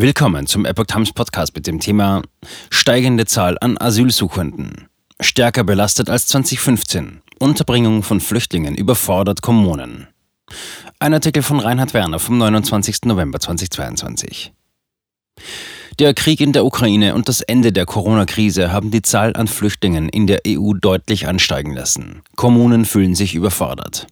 Willkommen zum Epoch Times Podcast mit dem Thema Steigende Zahl an Asylsuchenden. Stärker belastet als 2015. Unterbringung von Flüchtlingen überfordert Kommunen. Ein Artikel von Reinhard Werner vom 29. November 2022. Der Krieg in der Ukraine und das Ende der Corona-Krise haben die Zahl an Flüchtlingen in der EU deutlich ansteigen lassen. Kommunen fühlen sich überfordert.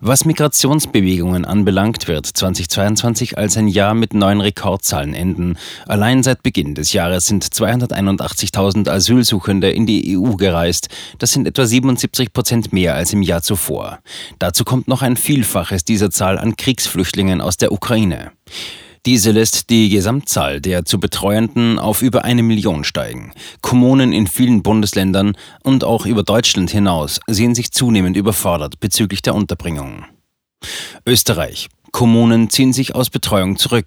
Was Migrationsbewegungen anbelangt, wird 2022 als ein Jahr mit neuen Rekordzahlen enden. Allein seit Beginn des Jahres sind 281.000 Asylsuchende in die EU gereist. Das sind etwa 77 Prozent mehr als im Jahr zuvor. Dazu kommt noch ein Vielfaches dieser Zahl an Kriegsflüchtlingen aus der Ukraine. Diese lässt die Gesamtzahl der zu Betreuenden auf über eine Million steigen. Kommunen in vielen Bundesländern und auch über Deutschland hinaus sehen sich zunehmend überfordert bezüglich der Unterbringung. Österreich. Kommunen ziehen sich aus Betreuung zurück.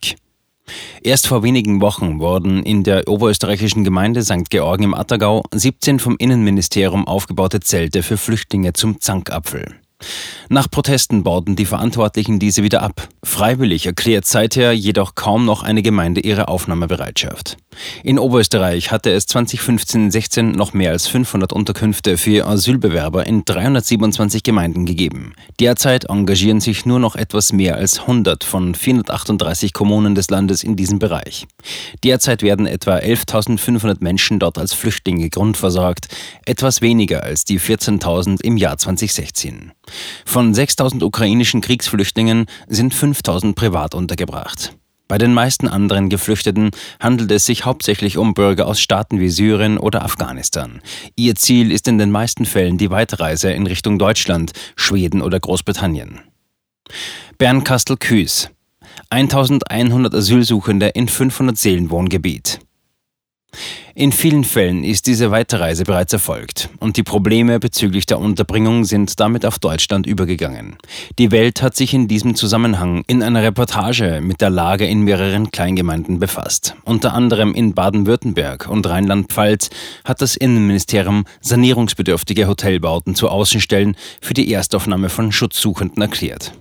Erst vor wenigen Wochen wurden in der oberösterreichischen Gemeinde St. Georgen im Attergau 17 vom Innenministerium aufgebaute Zelte für Flüchtlinge zum Zankapfel. Nach Protesten bauten die Verantwortlichen diese wieder ab. Freiwillig erklärt seither jedoch kaum noch eine Gemeinde ihre Aufnahmebereitschaft. In Oberösterreich hatte es 2015-16 noch mehr als 500 Unterkünfte für Asylbewerber in 327 Gemeinden gegeben. Derzeit engagieren sich nur noch etwas mehr als 100 von 438 Kommunen des Landes in diesem Bereich. Derzeit werden etwa 11.500 Menschen dort als Flüchtlinge grundversorgt, etwas weniger als die 14.000 im Jahr 2016. Von 6.000 ukrainischen Kriegsflüchtlingen sind 5.000 privat untergebracht. Bei den meisten anderen Geflüchteten handelt es sich hauptsächlich um Bürger aus Staaten wie Syrien oder Afghanistan. Ihr Ziel ist in den meisten Fällen die Weiterreise in Richtung Deutschland, Schweden oder Großbritannien. Bernkastel-Küß 1100 Asylsuchende in 500 Seelenwohngebiet. In vielen Fällen ist diese Weiterreise bereits erfolgt und die Probleme bezüglich der Unterbringung sind damit auf Deutschland übergegangen. Die Welt hat sich in diesem Zusammenhang in einer Reportage mit der Lage in mehreren Kleingemeinden befasst. Unter anderem in Baden-Württemberg und Rheinland-Pfalz hat das Innenministerium sanierungsbedürftige Hotelbauten zu Außenstellen für die Erstaufnahme von Schutzsuchenden erklärt.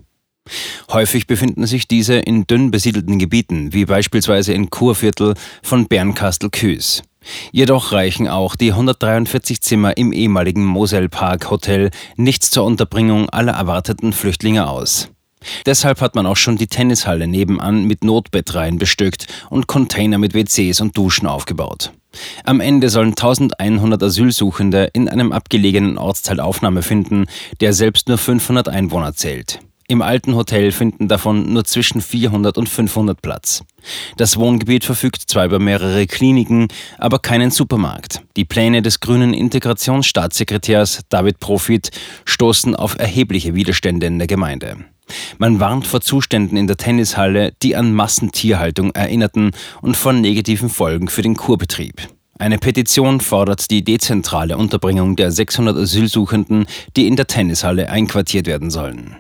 Häufig befinden sich diese in dünn besiedelten Gebieten, wie beispielsweise in Kurviertel von Bernkastel-Küß. Jedoch reichen auch die 143 Zimmer im ehemaligen Mosel Park Hotel nicht zur Unterbringung aller erwarteten Flüchtlinge aus. Deshalb hat man auch schon die Tennishalle nebenan mit Notbettreihen bestückt und Container mit WCs und Duschen aufgebaut. Am Ende sollen 1100 Asylsuchende in einem abgelegenen Ortsteil Aufnahme finden, der selbst nur 500 Einwohner zählt. Im alten Hotel finden davon nur zwischen 400 und 500 Platz. Das Wohngebiet verfügt zwar über mehrere Kliniken, aber keinen Supermarkt. Die Pläne des grünen Integrationsstaatssekretärs David Profit stoßen auf erhebliche Widerstände in der Gemeinde. Man warnt vor Zuständen in der Tennishalle, die an Massentierhaltung erinnerten und vor negativen Folgen für den Kurbetrieb. Eine Petition fordert die dezentrale Unterbringung der 600 Asylsuchenden, die in der Tennishalle einquartiert werden sollen.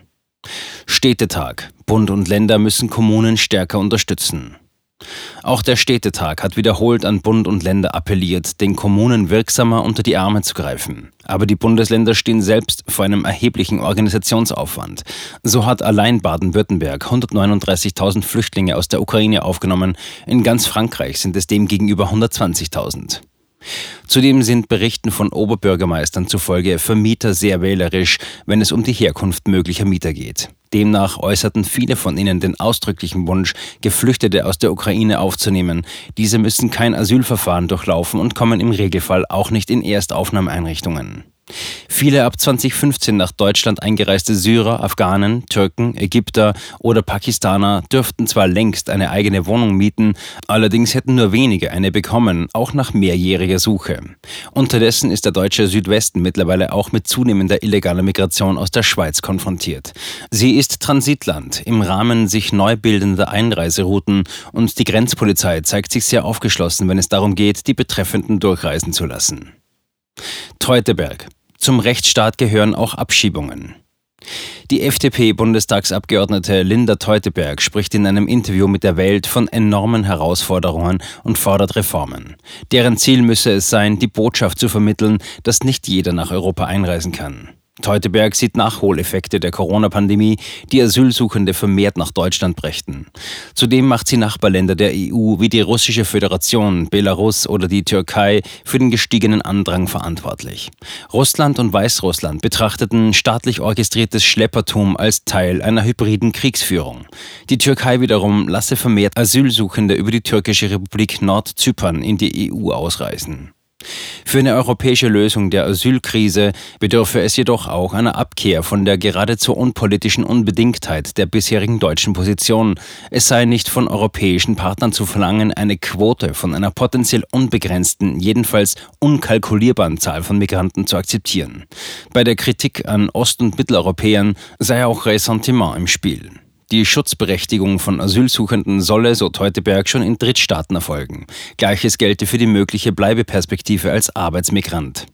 Städtetag. Bund und Länder müssen Kommunen stärker unterstützen. Auch der Städtetag hat wiederholt an Bund und Länder appelliert, den Kommunen wirksamer unter die Arme zu greifen. Aber die Bundesländer stehen selbst vor einem erheblichen Organisationsaufwand. So hat allein Baden-Württemberg 139.000 Flüchtlinge aus der Ukraine aufgenommen. In ganz Frankreich sind es demgegenüber 120.000. Zudem sind Berichten von Oberbürgermeistern zufolge Vermieter sehr wählerisch, wenn es um die Herkunft möglicher Mieter geht. Demnach äußerten viele von ihnen den ausdrücklichen Wunsch, Geflüchtete aus der Ukraine aufzunehmen. Diese müssen kein Asylverfahren durchlaufen und kommen im Regelfall auch nicht in Erstaufnahmeeinrichtungen. Viele ab 2015 nach Deutschland eingereiste Syrer, Afghanen, Türken, Ägypter oder Pakistaner dürften zwar längst eine eigene Wohnung mieten, allerdings hätten nur wenige eine bekommen, auch nach mehrjähriger Suche. Unterdessen ist der deutsche Südwesten mittlerweile auch mit zunehmender illegaler Migration aus der Schweiz konfrontiert. Sie ist Transitland im Rahmen sich neu bildender Einreiserouten und die Grenzpolizei zeigt sich sehr aufgeschlossen, wenn es darum geht, die Betreffenden durchreisen zu lassen. Teuteberg. Zum Rechtsstaat gehören auch Abschiebungen. Die FDP-Bundestagsabgeordnete Linda Teuteberg spricht in einem Interview mit der Welt von enormen Herausforderungen und fordert Reformen. Deren Ziel müsse es sein, die Botschaft zu vermitteln, dass nicht jeder nach Europa einreisen kann. Teuteberg sieht Nachholeffekte der Corona-Pandemie, die Asylsuchende vermehrt nach Deutschland brächten. Zudem macht sie Nachbarländer der EU wie die Russische Föderation, Belarus oder die Türkei für den gestiegenen Andrang verantwortlich. Russland und Weißrussland betrachteten staatlich orchestriertes Schleppertum als Teil einer hybriden Kriegsführung. Die Türkei wiederum lasse vermehrt Asylsuchende über die türkische Republik Nordzypern in die EU ausreisen. Für eine europäische Lösung der Asylkrise bedürfe es jedoch auch einer Abkehr von der geradezu unpolitischen Unbedingtheit der bisherigen deutschen Position. Es sei nicht von europäischen Partnern zu verlangen, eine Quote von einer potenziell unbegrenzten, jedenfalls unkalkulierbaren Zahl von Migranten zu akzeptieren. Bei der Kritik an Ost- und Mitteleuropäern sei auch Ressentiment im Spiel. Die Schutzberechtigung von Asylsuchenden solle, so Teuteberg, schon in Drittstaaten erfolgen. Gleiches gelte für die mögliche Bleibeperspektive als Arbeitsmigrant.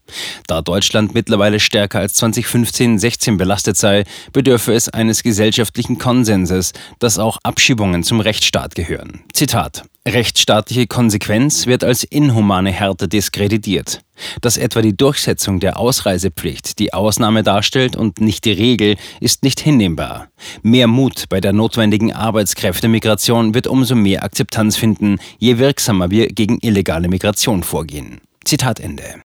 Da Deutschland mittlerweile stärker als 2015-16 belastet sei, bedürfe es eines gesellschaftlichen Konsenses, dass auch Abschiebungen zum Rechtsstaat gehören. Zitat Rechtsstaatliche Konsequenz wird als inhumane Härte diskreditiert. Dass etwa die Durchsetzung der Ausreisepflicht die Ausnahme darstellt und nicht die Regel, ist nicht hinnehmbar. Mehr Mut bei der notwendigen Arbeitskräftemigration wird umso mehr Akzeptanz finden, je wirksamer wir gegen illegale Migration vorgehen. Zitat Ende.